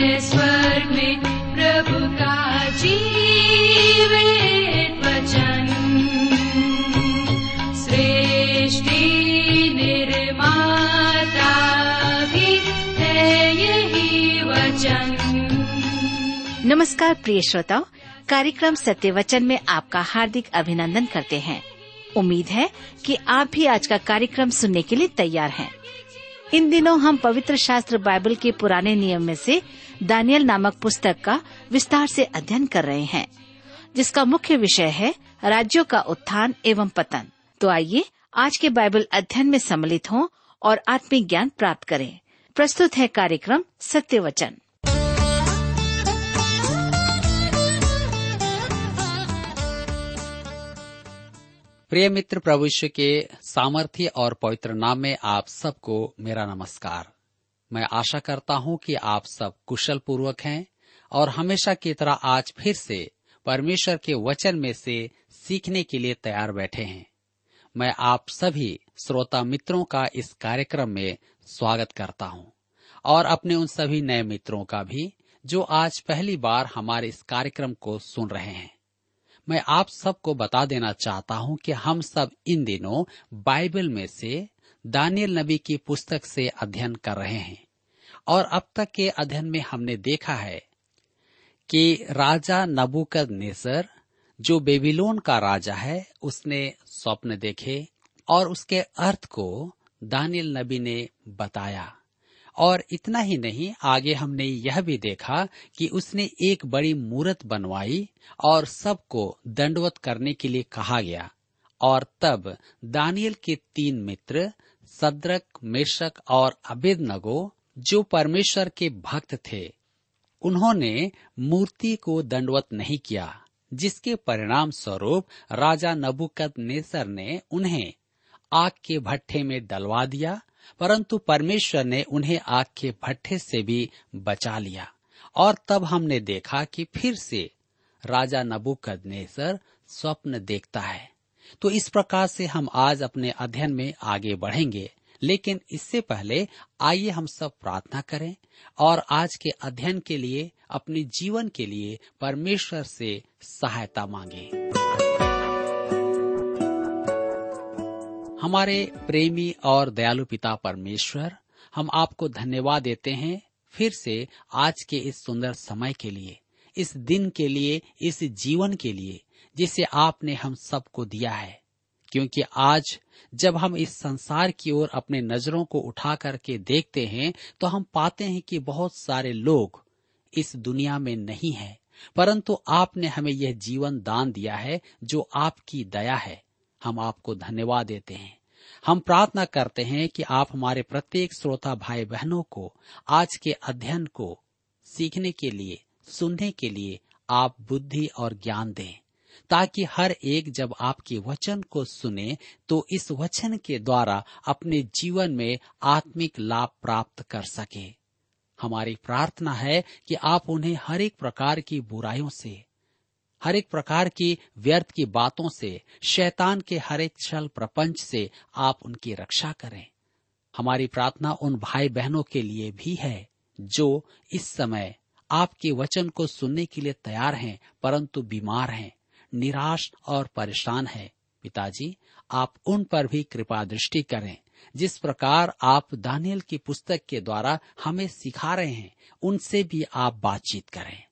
प्रभु वचन। नमस्कार प्रिय श्रोताओ कार्यक्रम सत्य वचन में आपका हार्दिक अभिनंदन करते हैं। उम्मीद है कि आप भी आज का कार्यक्रम सुनने के लिए तैयार हैं। इन दिनों हम पवित्र शास्त्र बाइबल के पुराने नियम में से दानियल नामक पुस्तक का विस्तार से अध्ययन कर रहे हैं, जिसका मुख्य विषय है राज्यों का उत्थान एवं पतन। तो आइए आज के बाइबल अध्ययन में सम्मिलित हों और आत्मिक ज्ञान प्राप्त करें। प्रस्तुत है कार्यक्रम सत्य वचन प्रिय मित्र प्रभु के सामर्थ्य और पवित्र नाम में आप सबको मेरा नमस्कार। मैं आशा करता हूँ कि आप सब कुशल पूर्वक हैं और हमेशा की तरह आज फिर से परमेश्वर के वचन में से सीखने के लिए तैयार बैठे हैं। मैं आप सभी श्रोता मित्रों का इस कार्यक्रम में स्वागत करता हूँ और अपने उन सभी नए मित्रों का भी जो आज पहली बार हमारे इस कार्यक्रम को सुन रहे हैं। मैं आप सबको बता देना चाहता हूँ कि हम सब इन दिनों बाइबल में से दानियल नबी की पुस्तक से अध्ययन कर रहे हैं। और अब तक के अध्ययन में हमने देखा है कि राजा नबुकद नेसर जो बेबीलोन का राजा है, उसने स्वप्न देखे और उसके अर्थ को दानियल नबी ने बताया। और इतना ही नहीं, आगे हमने यह भी देखा कि उसने एक बड़ी मूर्त बनवाई और सबको दंडवत करने के लिए कहा गया। और तब दानियल के तीन मित्र, सद्रक मेशक और अबेद नगो जो परमेश्वर के भक्त थे, उन्होंने मूर्ति को दंडवत नहीं किया, जिसके परिणाम स्वरूप राजा नबुकद नेसर ने उन्हें आग के भट्ठे में डलवा दिया, परंतु परमेश्वर ने उन्हें आग के भट्ठे से भी बचा लिया। और तब हमने देखा कि फिर से राजा नबुकद नेसर स्वप्न देखता है। तो इस प्रकार से हम आज अपने अध्ययन में आगे बढ़ेंगे। लेकिन इससे पहले आइए हम सब प्रार्थना करें और आज के अध्ययन के लिए, अपने जीवन के लिए परमेश्वर से सहायता मांगे। हमारे प्रेमी और दयालु पिता परमेश्वर, हम आपको धन्यवाद देते हैं फिर से आज के इस सुंदर समय के लिए, इस दिन के लिए, इस जीवन के लिए, जिसे आपने हम सबको दिया है। क्योंकि आज जब हम इस संसार की ओर अपने नज़रों को उठा करके देखते हैं तो हम पाते हैं कि बहुत सारे लोग इस दुनिया में नहीं हैं। परंतु आपने हमें यह जीवन दान दिया है, जो आपकी दया है। हम आपको धन्यवाद देते हैं। हम प्रार्थना करते हैं कि आप हमारे प्रत्येक श्रोता भाई बहनों को आज के अध्ययन को सीखने के लिए, सुनने के लिए आप बुद्धि और ज्ञान दें। ताकि हर एक जब आपके वचन को सुने तो इस वचन के द्वारा अपने जीवन में आत्मिक लाभ प्राप्त कर सके। हमारी प्रार्थना है कि आप उन्हें हर एक प्रकार की बुराइयों से, हर एक प्रकार की व्यर्थ की बातों से, शैतान के हर एक छल प्रपंच से आप उनकी रक्षा करें। हमारी प्रार्थना उन भाई बहनों के लिए भी है, जो इस समय आपके वचन को सुनने के लिए तैयार हैं, परंतु बीमार हैं। निराश और परेशान है। पिताजी, आप उन पर भी कृपा दृष्टि करें। जिस प्रकार आप दानियल की पुस्तक के द्वारा हमें सिखा रहे हैं, उनसे भी आप बातचीत करें।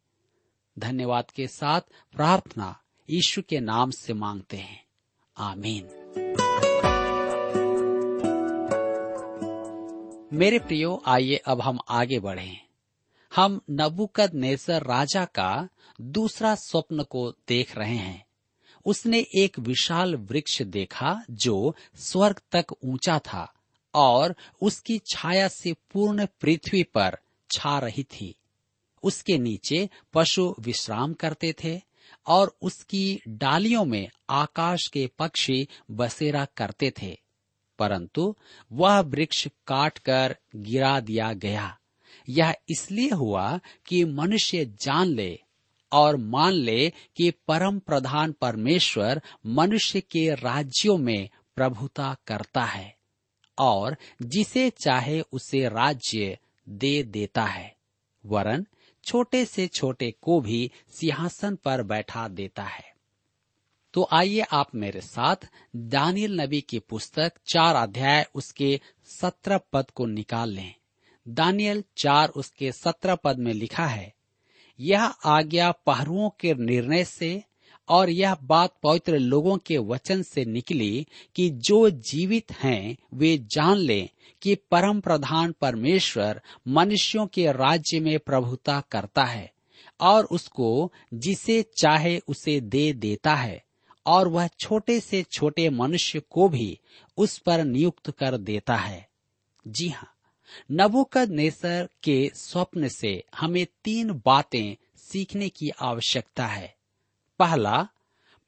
धन्यवाद के साथ प्रार्थना यीशु के नाम से मांगते हैं। आमीन। मेरे प्रियो, आइए अब हम आगे बढ़ें। हम नबुकद नेसर राजा का दूसरा स्वप्न को देख रहे हैं। उसने एक विशाल वृक्ष देखा जो स्वर्ग तक ऊँचा था और उसकी छाया से पूर्ण पृथ्वी पर छा रही थी। उसके नीचे पशु विश्राम करते थे और उसकी डालियों में आकाश के पक्षी बसेरा करते थे, परंतु वह वृक्ष काट कर गिरा दिया गया। यह इसलिए हुआ कि मनुष्य जान ले और मान ले कि परम प्रधान परमेश्वर मनुष्य के राज्यों में प्रभुता करता है और जिसे चाहे उसे राज्य दे देता है, वरन छोटे से छोटे को भी सिंहासन पर बैठा देता है। तो आइए आप मेरे साथ दानियल नबी की पुस्तक चार अध्याय उसके सत्रह पद को निकाल लें। दानियल चार उसके सत्रह पद में लिखा है, यह आज्ञा पहरुओं के निर्णय से और यह बात पवित्र लोगों के वचन से निकली कि जो जीवित हैं, वे जान लें कि परम प्रधान परमेश्वर मनुष्यों के राज्य में प्रभुता करता है और उसको जिसे चाहे उसे दे देता है और वह छोटे से छोटे मनुष्य को भी उस पर नियुक्त कर देता है। जी हाँ। नबुकद नेसर के स्वप्न से हमें तीन बातें सीखने की आवश्यकता है। पहला,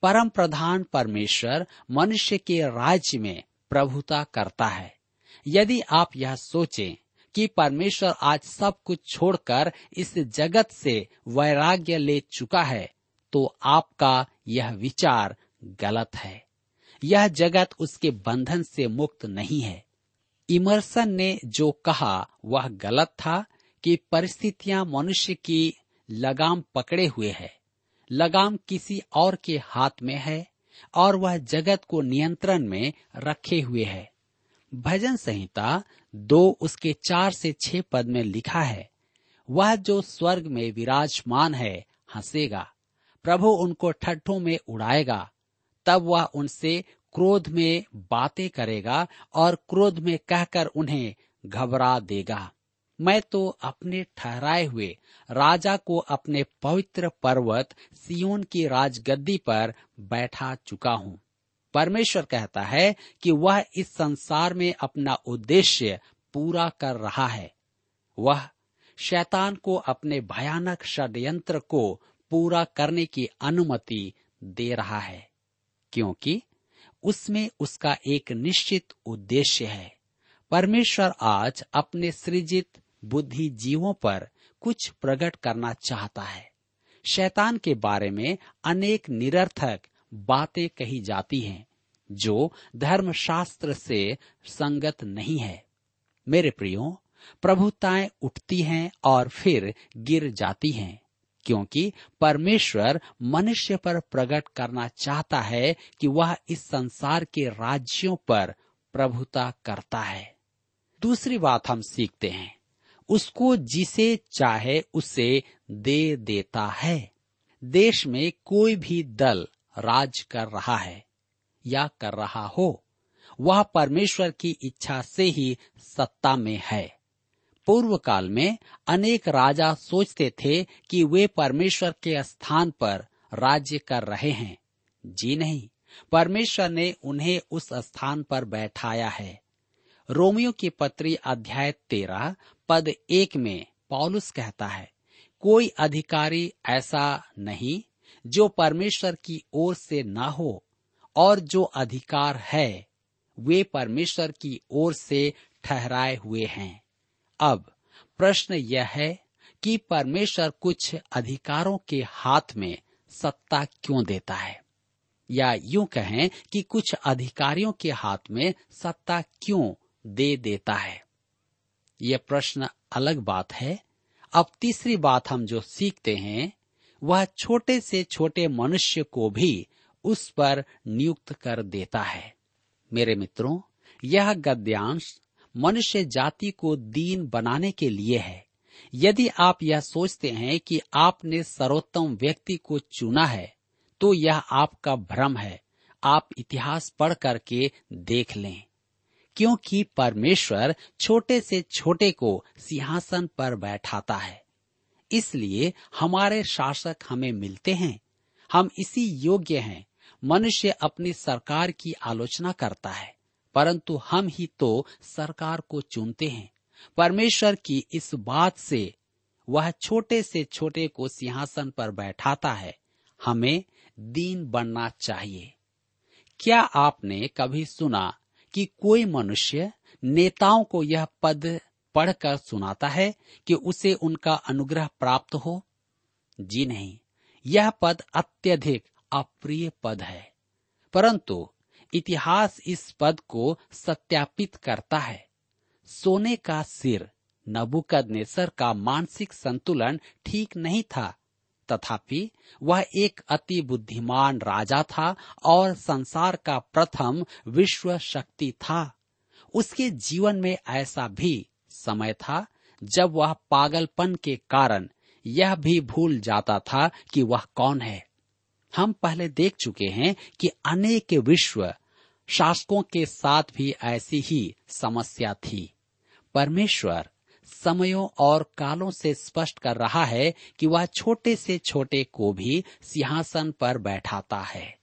परम प्रधान परमेश्वर मनुष्य के राज्य में प्रभुता करता है। यदि आप यह सोचें कि परमेश्वर आज सब कुछ छोड़कर इस जगत से वैराग्य ले चुका है तो आपका यह विचार गलत है। यह जगत उसके बंधन से मुक्त नहीं है। इमर्सन ने जो कहा, वह गलत था कि परिस्थितियाँ मनुष्य की लगाम पकड़े हुए है। लगाम किसी और के हाथ में है और वह जगत को नियंत्रण में रखे हुए है। भजन संहिता दो उसके चार से छह पद में लिखा है, वह जो स्वर्ग में विराजमान है, हंसेगा, प्रभु उनको ठट्ठों में उड़ाएगा, तब वह उनसे क्रोध में बातें करेगा और क्रोध में कहकर उन्हें घबरा देगा। मैं तो अपने ठहराए हुए राजा को अपने पवित्र पर्वत सियोन की राजगद्दी पर बैठा चुका हूँ। परमेश्वर कहता है कि वह इस संसार में अपना उद्देश्य पूरा कर रहा है। वह शैतान को अपने भयानक षड्यंत्र को पूरा करने की अनुमति दे रहा है, क्योंकि उसमें उसका एक निश्चित उद्देश्य है। परमेश्वर आज अपने सृजित बुद्धि जीवों पर कुछ प्रकट करना चाहता है। शैतान के बारे में अनेक निरर्थक बातें कही जाती हैं, जो धर्मशास्त्र से संगत नहीं है। मेरे प्रियो, प्रभुताएँ उठती हैं और फिर गिर जाती हैं। क्योंकि परमेश्वर मनुष्य पर प्रकट करना चाहता है कि वह इस संसार के राज्यों पर प्रभुता करता है। दूसरी बात हम सीखते हैं। उसको जिसे चाहे उसे दे देता है। देश में कोई भी दल राज कर रहा है या कर रहा हो, वह परमेश्वर की इच्छा से ही सत्ता में है। पूर्व काल में अनेक राजा सोचते थे कि वे परमेश्वर के स्थान पर राज्य कर रहे हैं। जी नहीं, परमेश्वर ने उन्हें उस स्थान पर बैठाया है। रोमियो की पत्री अध्याय तेरह, पद एक में पॉलुस कहता है, कोई अधिकारी ऐसा नहीं जो परमेश्वर की ओर से न हो, और जो अधिकार है, वे परमेश्वर की ओर से ठहराए हुए हैं। अब प्रश्न यह है कि परमेश्वर कुछ अधिकारों के हाथ में सत्ता क्यों देता है? या यूँ कहें कि कुछ अधिकारियों के हाथ में सत्ता क्यों दे देता है? यह प्रश्न अलग बात है। अब तीसरी बात हम जो सीखते हैं, वह छोटे से छोटे मनुष्य को भी उस पर नियुक्त कर देता है। मेरे मित्रों, यह गद्यांश मनुष्य जाति को दीन बनाने के लिए है। यदि आप यह सोचते हैं कि आपने सर्वोत्तम व्यक्ति को चुना है तो यह आपका भ्रम है। आप इतिहास पढ़ करके देख लें। क्योंकि परमेश्वर छोटे से छोटे को सिंहासन पर बैठाता है। इसलिए हमारे शासक हमें मिलते हैं। हम इसी योग्य हैं। मनुष्य अपनी सरकार की आलोचना करता है। परंतु हम ही तो सरकार को चुनते हैं। परमेश्वर की इस बात से वह छोटे से छोटे को सिंहासन पर बैठाता है। हमें दीन बनना चाहिए। क्या आपने कभी सुना कि कोई मनुष्य नेताओं को यह पद पढ़कर सुनाता है कि उसे उनका अनुग्रह प्राप्त हो? जी नहीं। यह पद अत्यधिक अप्रिय पद है। परंतु इतिहास इस पद को सत्यापित करता है। सोने का सिर नबुकदनेसर का मानसिक संतुलन ठीक नहीं था। तथापि, वह एक अति बुद्धिमान राजा था और संसार का प्रथम विश्व शक्ति था। उसके जीवन में ऐसा भी समय था जब वह पागलपन के कारण यह भी भूल जाता था कि वह कौन है। हम पहले देख चुके हैं कि अनेक विश्व शासकों के साथ भी ऐसी ही समस्या थी। परमेश्वर समयों और कालों से स्पष्ट कर रहा है कि वह छोटे से छोटे को भी सिंहासन पर बैठाता है।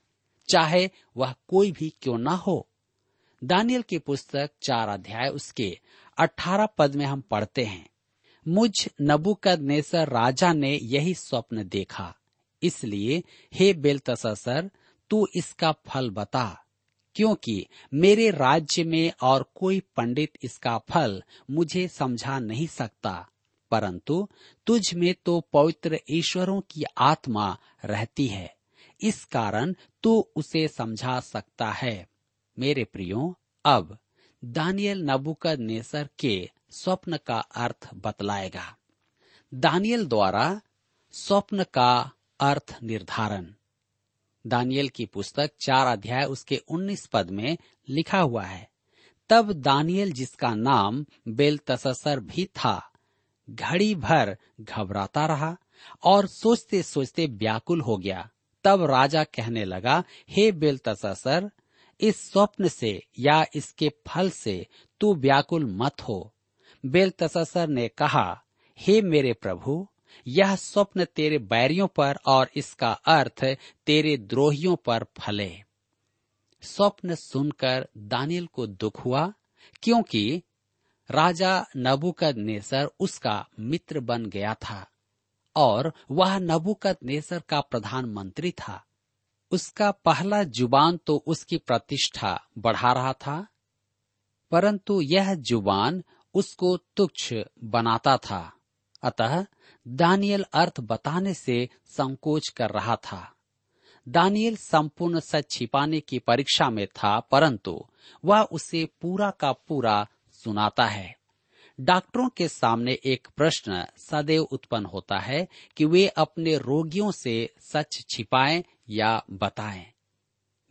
चाहे वह कोई भी क्यों ना हो। दानियल की पुस्तक चार अध्याय उसके अठारह पद में हम पढ़ते हैं। मुझ नबुकद नेसर राजा ने यही स्वप्न देखा। इसलिए, हे बेलतसर तू इसका फल बता, क्योंकि मेरे राज्य में और कोई पंडित इसका फल मुझे समझा नहीं सकता। परंतु तुझ में तो पवित्र ईश्वरों की आत्मा रहती है। इस कारण तू उसे समझा सकता है। मेरे प्रियो, अब दानियल नबुकद नेसर के स्वप्न का अर्थ बतलाएगा। दानियल द्वारा स्वप्न का अर्थ निर्धारण दानियल की पुस्तक चार अध्याय उसके उन्नीस पद में लिखा हुआ है। तब दानियल जिसका नाम बेलतसर भी था, घड़ी भर घबराता रहा और सोचते सोचते व्याकुल हो गया। तब राजा कहने लगा, हे बेलतसर इस स्वप्न से या इसके फल से तू व्याकुल मत हो। बेलतसर ने कहा, हे मेरे प्रभु यह स्वप्न तेरे बैरियों पर और इसका अर्थ तेरे द्रोहियों पर फले। स्वप्न सुनकर दानियल को दुख हुआ, क्योंकि राजा नबुकद नेसर उसका मित्र बन गया था और वह नबुकद नेसर का प्रधानमंत्री था। उसका पहला ज़ुबान तो उसकी प्रतिष्ठा बढ़ा रहा था, परंतु यह ज़ुबान उसको तुच्छ बनाता था। अतः दानियल अर्थ बताने से संकोच कर रहा था। दानियल संपूर्ण सच छिपाने की परीक्षा में था, परंतु वह उसे पूरा का पूरा सुनाता है। डॉक्टरों के सामने एक प्रश्न सदैव उत्पन्न होता है कि वे अपने रोगियों से सच छिपाएँ या बताएँ।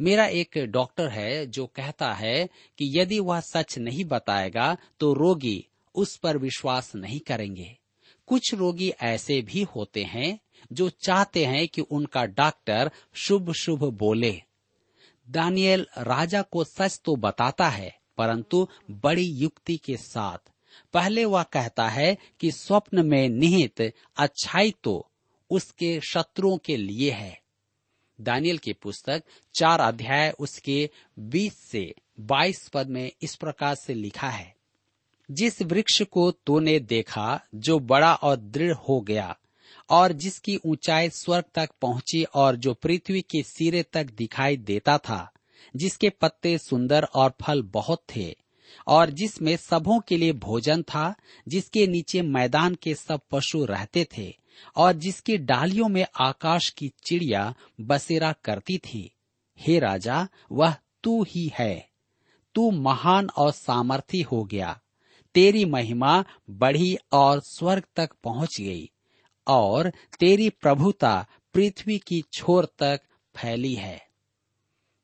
मेरा एक डॉक्टर है जो कहता है कि यदि वह सच नहीं बताएगा तो रोगी उस पर विश्वास नहीं करेंगे। कुछ रोगी ऐसे भी होते हैं जो चाहते हैं कि उनका डॉक्टर शुभ शुभ बोले। दानियल राजा को सच तो बताता है, परंतु बड़ी युक्ति के साथ। पहले वह कहता है कि स्वप्न में निहित अच्छाई तो उसके शत्रुओं के लिए है। दानियल की पुस्तक चार अध्याय उसके बीस से बाईस पद में इस प्रकार से लिखा है। जिस वृक्ष को तूने देखा, जो बड़ा और दृढ़ हो गया, और जिसकी ऊंचाई स्वर्ग तक पहुँची और जो पृथ्वी के सिरे तक दिखाई देता था, जिसके पत्ते सुंदर और फल बहुत थे, और जिसमें सबों के लिए भोजन था, जिसके नीचे मैदान के सब पशु रहते थे, और जिसकी डालियों में आकाश की चिड़िया बसेरा करती थी। हे राजा, वह तू ही है। तू महान और सामर्थी हो गया। तेरी महिमा बढ़ी और स्वर्ग तक पहुँच गई, और तेरी प्रभुता पृथ्वी की छोर तक फैली है।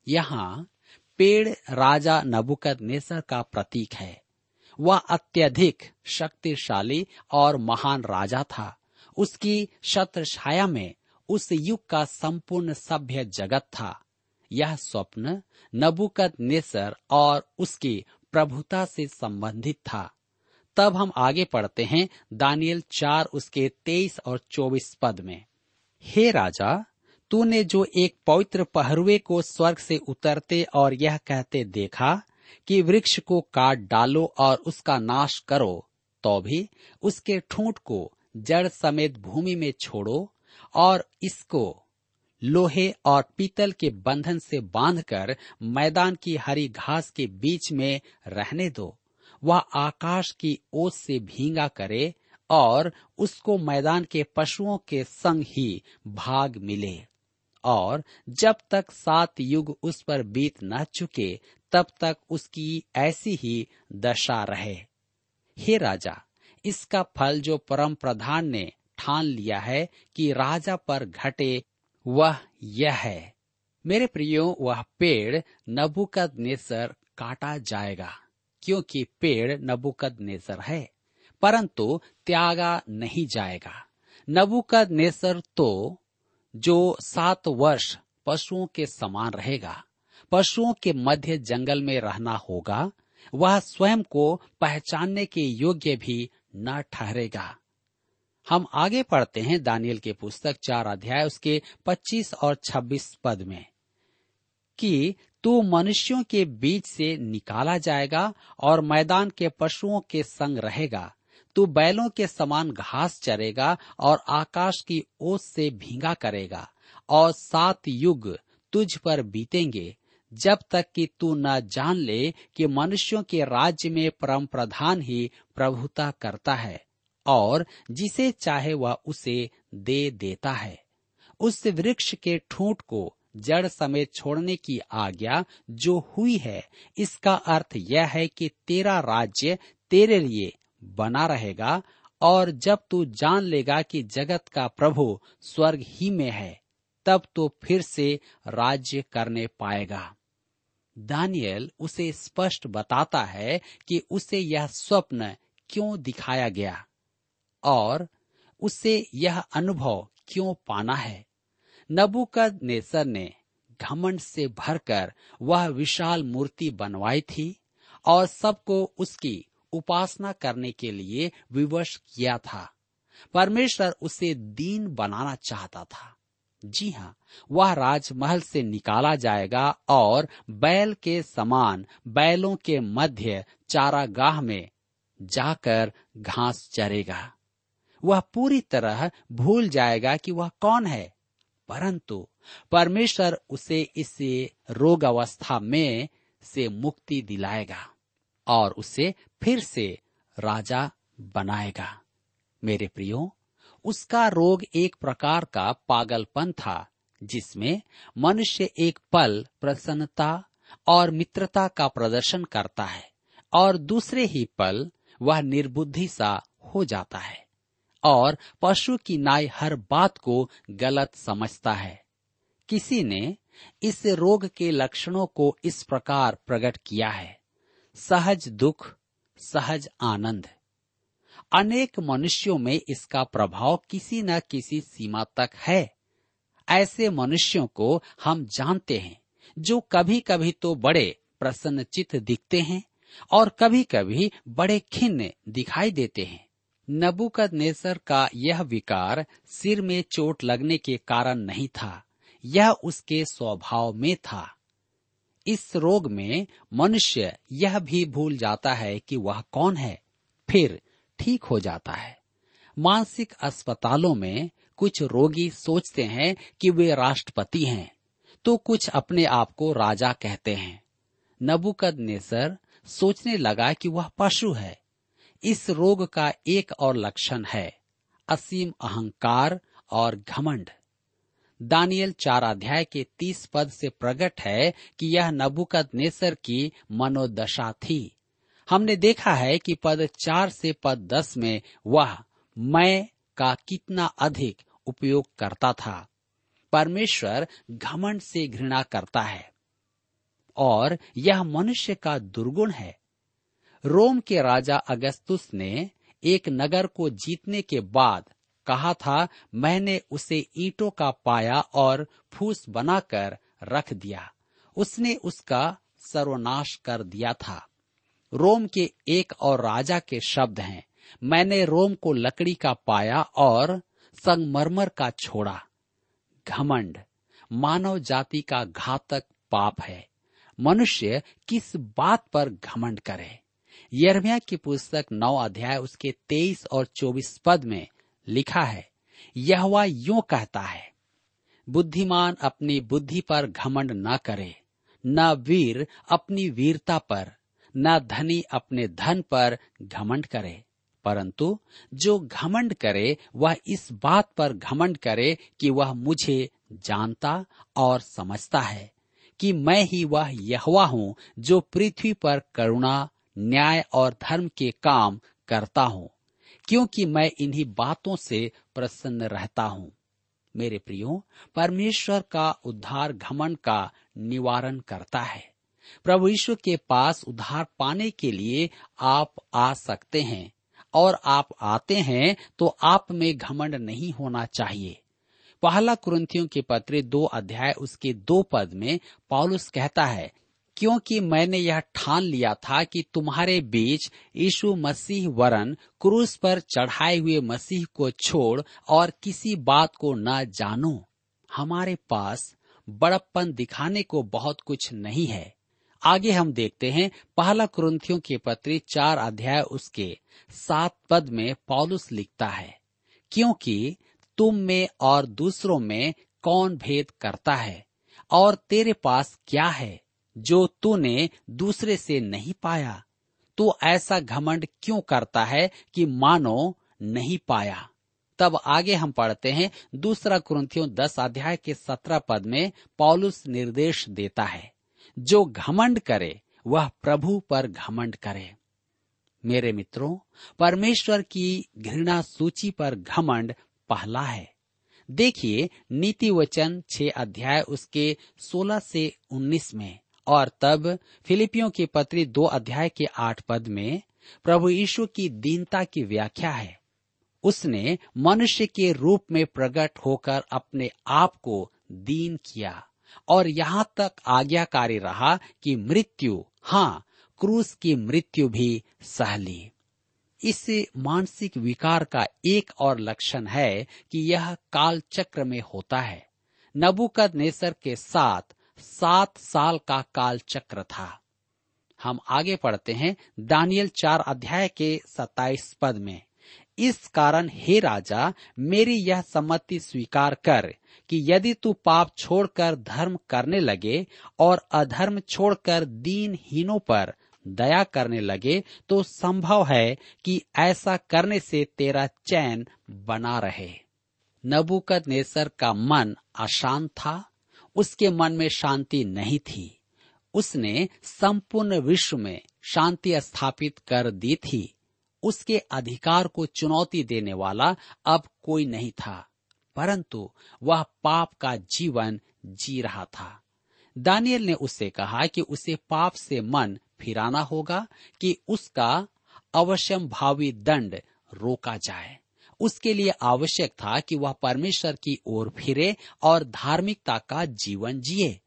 यहाँ पेड़ राजा नबुकद नेसर का प्रतीक है। वह अत्यधिक शक्तिशाली और महान राजा था। उसकी छत्र छाया में उस युग का संपूर्ण सभ्य जगत था। यह स्वप्न नबुकद नेसर और उसकी प्रभुता से संबंधित था। तब हम आगे पढ़ते हैं दानियल चार उसके तेईस और चौबीस पद में। हे राजा, तूने जो एक पवित्र पहरुए को स्वर्ग से उतरते और यह कहते देखा कि वृक्ष को काट डालो और उसका नाश करो तो भी उसके ठूंठ को जड़ समेत भूमि में छोड़ो और इसको लोहे और पीतल के बंधन से बांधकर मैदान की हरी घास के बीच में रहने दो। वह आकाश की ओस से भींगा करे और उसको मैदान के पशुओं के संग ही भाग मिले। और जब तक सात युग उस पर बीत न चुके, तब तक उसकी ऐसी ही दशा रहे। हे राजा, इसका फल जो परम प्रधान ने ठान लिया है कि राजा पर घटे, वह यह है। मेरे प्रियो, वह पेड़ नबुकद काटा जाएगा। क्योंकि पेड़ नबुकद नेसर है, परंतु त्यागा नहीं जाएगा। नबुकद नेसर तो जो सात वर्ष पशुओं के समान रहेगा, पशुओं के मध्य जंगल में रहना होगा, वह स्वयं को पहचानने के योग्य भी न ठहरेगा। हम आगे पढ़ते हैं दानियल के पुस्तक चार अध्याय, उसके 25 और 26 पद में, कि तू मनुष्यों के बीच से निकाला जाएगा और मैदान के पशुओं के संग रहेगा। तू बैलों के समान घास चरेगा और आकाश की ओस से भींगा करेगा। और सात युग तुझ पर बीतेंगे। जब तक कि तू न जान ले कि मनुष्यों के राज्य में परम प्रधान ही प्रभुता करता है और जिसे चाहे वह उसे दे देता है। उस वृक्ष के ठूंठ को जड़ समेत छोड़ने की आज्ञा जो हुई है, इसका अर्थ यह है कि तेरा राज्य तेरे लिए बना रहेगा और जब तू जान लेगा कि जगत का प्रभु स्वर्ग ही में है, तब तो फिर से राज्य करने पाएगा। दानियल उसे स्पष्ट बताता है कि उसे यह स्वप्न क्यों दिखाया गया और उसे यह अनुभव क्यों पाना है। नबुकद नेसर ने घमंड से भरकर वह विशाल मूर्ति बनवाई थी और सबको उसकी उपासना करने के लिए विवश किया था। परमेश्वर उसे दीन बनाना चाहता था। जी हाँ वह राजमहल से निकाला जाएगा और बैल के समान बैलों के मध्य चारागाह में जाकर घास चरेगा। वह पूरी तरह भूल जाएगा कि वह कौन है। परंतु परमेश्वर उसे इस रोग अवस्था में से मुक्ति दिलाएगा और उसे फिर से राजा बनाएगा। मेरे प्रियो, उसका रोग एक प्रकार का पागलपन था, जिसमें मनुष्य एक पल प्रसन्नता और मित्रता का प्रदर्शन करता है और दूसरे ही पल वह निर्बुद्धि सा हो जाता है। और पशु की नाई हर बात को गलत समझता है। किसी ने इस रोग के लक्षणों को इस प्रकार प्रकट किया है। सहज दुख, सहज आनंद। अनेक मनुष्यों में इसका प्रभाव किसी न किसी सीमा तक है। ऐसे मनुष्यों को हम जानते हैं, जो कभी कभी तो बड़े प्रसन्नचित दिखते हैं और कभी कभी बड़े खिन्न दिखाई देते हैं। नबुकद नेसर का यह विकार सिर में चोट लगने के कारण नहीं था। यह उसके स्वभाव में था। इस रोग में मनुष्य यह भी भूल जाता है कि वह कौन है। फिर ठीक हो जाता है। मानसिक अस्पतालों में कुछ रोगी सोचते हैं कि वे राष्ट्रपति हैं तो कुछ अपने आप को राजा कहते हैं। नबुकद नेसर सोचने लगा कि वह पशु है। इस रोग का एक और लक्षण है, असीम अहंकार और घमंड। दानियल चार अध्याय के तीस पद से प्रकट है कि यह नबुकद नेसर की मनोदशा थी। हमने देखा है कि पद चार से पद दस में वह मैं का कितना अधिक उपयोग करता था। परमेश्वर घमंड से घृणा करता है और यह मनुष्य का दुर्गुण है। रोम के राजा अगस्तुस ने एक नगर को जीतने के बाद कहा था, मैंने उसे ईंटों का पाया और फूस बनाकर रख दिया। उसने उसका सर्वनाश कर दिया था। रोम के एक और राजा के शब्द हैं, मैंने रोम को लकड़ी का पाया और संगमरमर का छोड़ा। घमंड, मानव जाति का घातक पाप है। मनुष्य किस बात पर घमंड करे? यर्मिया की पुस्तक नौ अध्याय उसके तेईस और चौबीस पद में लिखा है यह यूँ कहता है, बुद्धिमान अपनी बुद्धि पर घमंड न करे, न वीर अपनी वीरता पर, न धनी अपने धन पर घमंड करे, परंतु जो घमंड करे, वह इस बात पर घमंड करे कि वह मुझे जानता और समझता है कि मैं ही वह यहवा हूँ जो पृथ्वी पर करुणा न्याय और धर्म के काम करता हूँ, क्योंकि मैं इन्हीं बातों से प्रसन्न रहता हूँ। मेरे प्रियो, परमेश्वर का उद्धार घमंड का निवारण करता है। प्रभु यीशु के पास उद्धार पाने के लिए आप आ सकते हैं, और आप आते हैं तो आप में घमंड नहीं होना चाहिए। पहला कुरंथियों के पत्र दो अध्याय उसके दो पद में पॉलुस कहता है क्योंकि मैंने यह ठान लिया था कि तुम्हारे बीच यीशु मसीह वरन क्रूस पर चढ़ाए हुए मसीह को छोड़ और किसी बात को न जानो। हमारे पास बड़प्पन दिखाने को बहुत कुछ नहीं है। आगे हम देखते हैं पहला क्रंथियों के पत्री चार अध्याय उसके सात पद में पॉलुस लिखता है, क्योंकि तुम में और दूसरों में कौन भेद करता है और तेरे पास क्या है? जो तूने दूसरे से नहीं पाया, तू ऐसा घमंड क्यों करता है कि मानो नहीं पाया? तब आगे हम पढ़ते हैं दूसरा कुरंथियों दस अध्याय के सत्रह पद में पॉलुस निर्देश देता है, जो घमंड करे, वह प्रभु पर घमंड करे। मेरे मित्रों, परमेश्वर की घृणा सूची पर घमंड पहला है। देखिए नीति वचन छह अध्याय उसके 16 से 19 में। और तब फिलिपियों की पत्री दो अध्याय के आठ पद में, प्रभु यीशु की दीनता की व्याख्या है। उसने मनुष्य के रूप में प्रकट होकर अपने आप को दीन किया और यहाँ तक आज्ञाकारी रहा कि मृत्यु हाँ क्रूस की मृत्यु भी सह ली। इस मानसिक विकार का एक और लक्षण है कि यह काल चक्र में होता है। नबुकद नेसर के साथ सात साल का काल चक्र था। हम आगे पढ़ते हैं दानियल चार अध्याय के सताइस पद में। इस कारण हे राजा, मेरी यह सम्मति स्वीकार कर कि यदि तू पाप छोड़कर धर्म करने लगे और अधर्म छोड़कर दीन दीनहीनों पर दया करने लगे तो संभव है कि ऐसा करने से तेरा चैन बना रहे। नबुकद नेसर का मन अशांत था। उसके मन में शांति नहीं थी। उसने संपूर्ण विश्व में शांति स्थापित कर दी थी। उसके अधिकार को चुनौती देने वाला अब कोई नहीं था, परंतु वह पाप का जीवन जी रहा था। दानियल ने उससे कहा कि उसे पाप से मन फिराना होगा कि उसका अवश्यम भावी दंड रोका जाए। उसके लिए आवश्यक था कि वह परमेश्वर की ओर फिरे और धार्मिकता का जीवन जिए।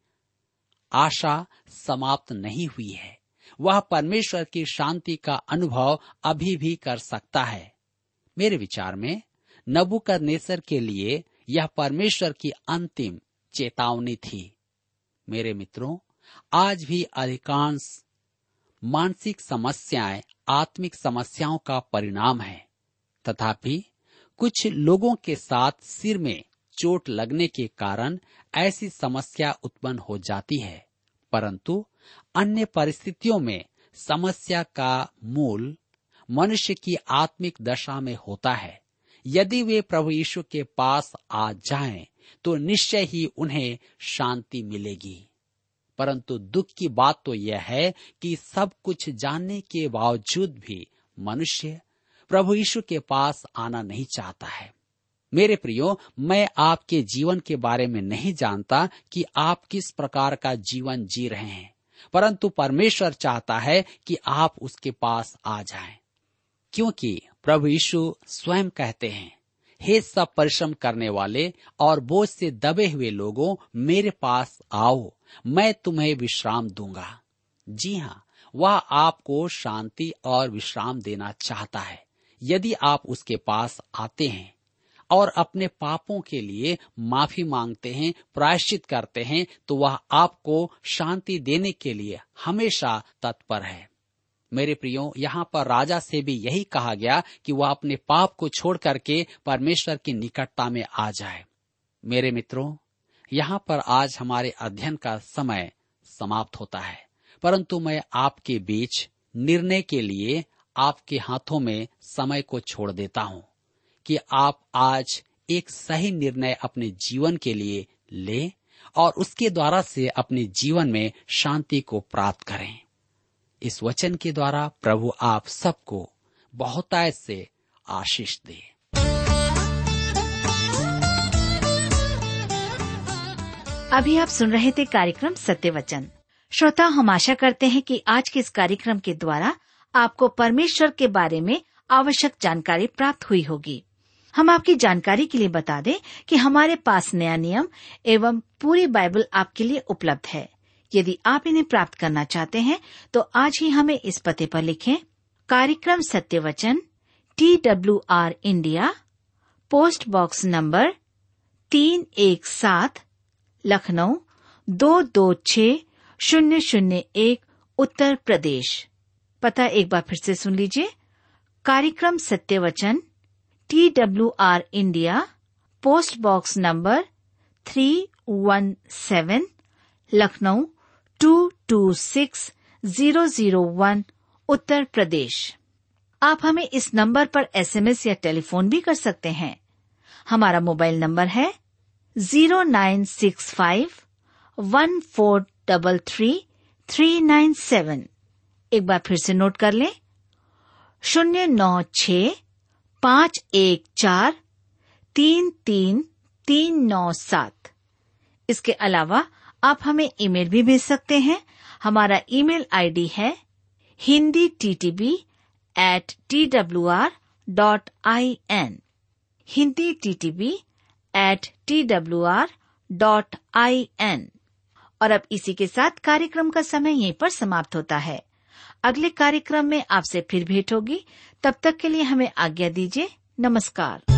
आशा समाप्त नहीं हुई है। वह परमेश्वर की शांति का अनुभव अभी भी कर सकता है। मेरे विचार में नबुकर नेसर के लिए यह परमेश्वर की अंतिम चेतावनी थी। मेरे मित्रों, आज भी अधिकांश मानसिक समस्याएँ आत्मिक समस्याओं का परिणाम है। तथापि कुछ लोगों के साथ सिर में चोट लगने के कारण ऐसी समस्या उत्पन्न हो जाती है परंतु अन्य परिस्थितियों में समस्या का मूल मनुष्य की आत्मिक दशा में होता है। यदि वे प्रभु यीशु के पास आ जाएँ, तो निश्चय ही उन्हें शांति मिलेगी। परंतु दुख की बात तो यह है कि सब कुछ जानने के बावजूद भी मनुष्य प्रभु यीशु के पास आना नहीं चाहता है। मेरे प्रियो मैं आपके जीवन के बारे में नहीं जानता कि आप किस प्रकार का जीवन जी रहे हैं परंतु परमेश्वर चाहता है कि आप उसके पास आ जाएँ, क्योंकि प्रभु यीशु स्वयं कहते हैं हे सब परिश्रम करने वाले और बोझ से दबे हुए लोगों मेरे पास आओ मैं तुम्हें विश्राम दूँगा। जी हाँ वह आपको शांति और विश्राम देना चाहता है। यदि आप उसके पास आते हैं और अपने पापों के लिए माफ़ी मांगते हैं, प्रायश्चित करते हैं तो वह आपको शांति देने के लिए हमेशा तत्पर है। मेरे प्रियो, यहाँ पर राजा से भी यही कहा गया कि वह अपने पाप को छोड़ करके परमेश्वर की निकटता में आ जाए। मेरे मित्रों, यहाँ पर आज हमारे अध्ययन का समय समाप्त होता है, परंतु मैं आपके बीच निर्णय के लिए आपके हाथों में समय को छोड़ देता हूँ कि आप आज एक सही निर्णय अपने जीवन के लिए लें और उसके द्वारा से अपने जीवन में शांति को प्राप्त करें। इस वचन के द्वारा प्रभु आप सबको बहुतायत से आशीष दे। अभी आप सुन रहे थे कार्यक्रम सत्य वचन। श्रोता, हम आशा करते हैं कि आज के इस कार्यक्रम के द्वारा आपको परमेश्वर के बारे में आवश्यक जानकारी प्राप्त हुई होगी। हम आपकी जानकारी के लिए बता दें कि हमारे पास नया नियम एवं पूरी बाइबल आपके लिए उपलब्ध है। यदि आप इन्हें प्राप्त करना चाहते हैं तो आज ही हमें इस पते पर लिखें, कार्यक्रम Satya Vachan T W R India, post box number तीन एक सात, लखनऊ, दो दो छ शून्य शून्य एक, उत्तर प्रदेश। पता एक बार फिर से सुन लीजिए। कार्यक्रम Satya Vachan T W R India post box number three one seven Lucknow two two six zero zero one Uttar Pradesh. आप हमें इस नंबर पर एसएमएस या टेलीफोन भी कर सकते हैं। हमारा मोबाइल नंबर है zero nine six five one four double three three nine seven एक बार फिर से नोट कर लें। शून्य नौ छ पाँच एक चार, तीन तीन तीन नौ सात। इसके अलावा आप हमें ईमेल भी भेज सकते हैं। हमारा ईमेल आईडी है Hindi T T B at T W R dot I N Hindi T T B at T W R dot I N और अब इसी के साथ कार्यक्रम का समय यहीं पर समाप्त होता है। अगले कार्यक्रम में आपसे फिर भेंट होगी। तब तक के लिए हमें आज्ञा दीजिए। नमस्कार।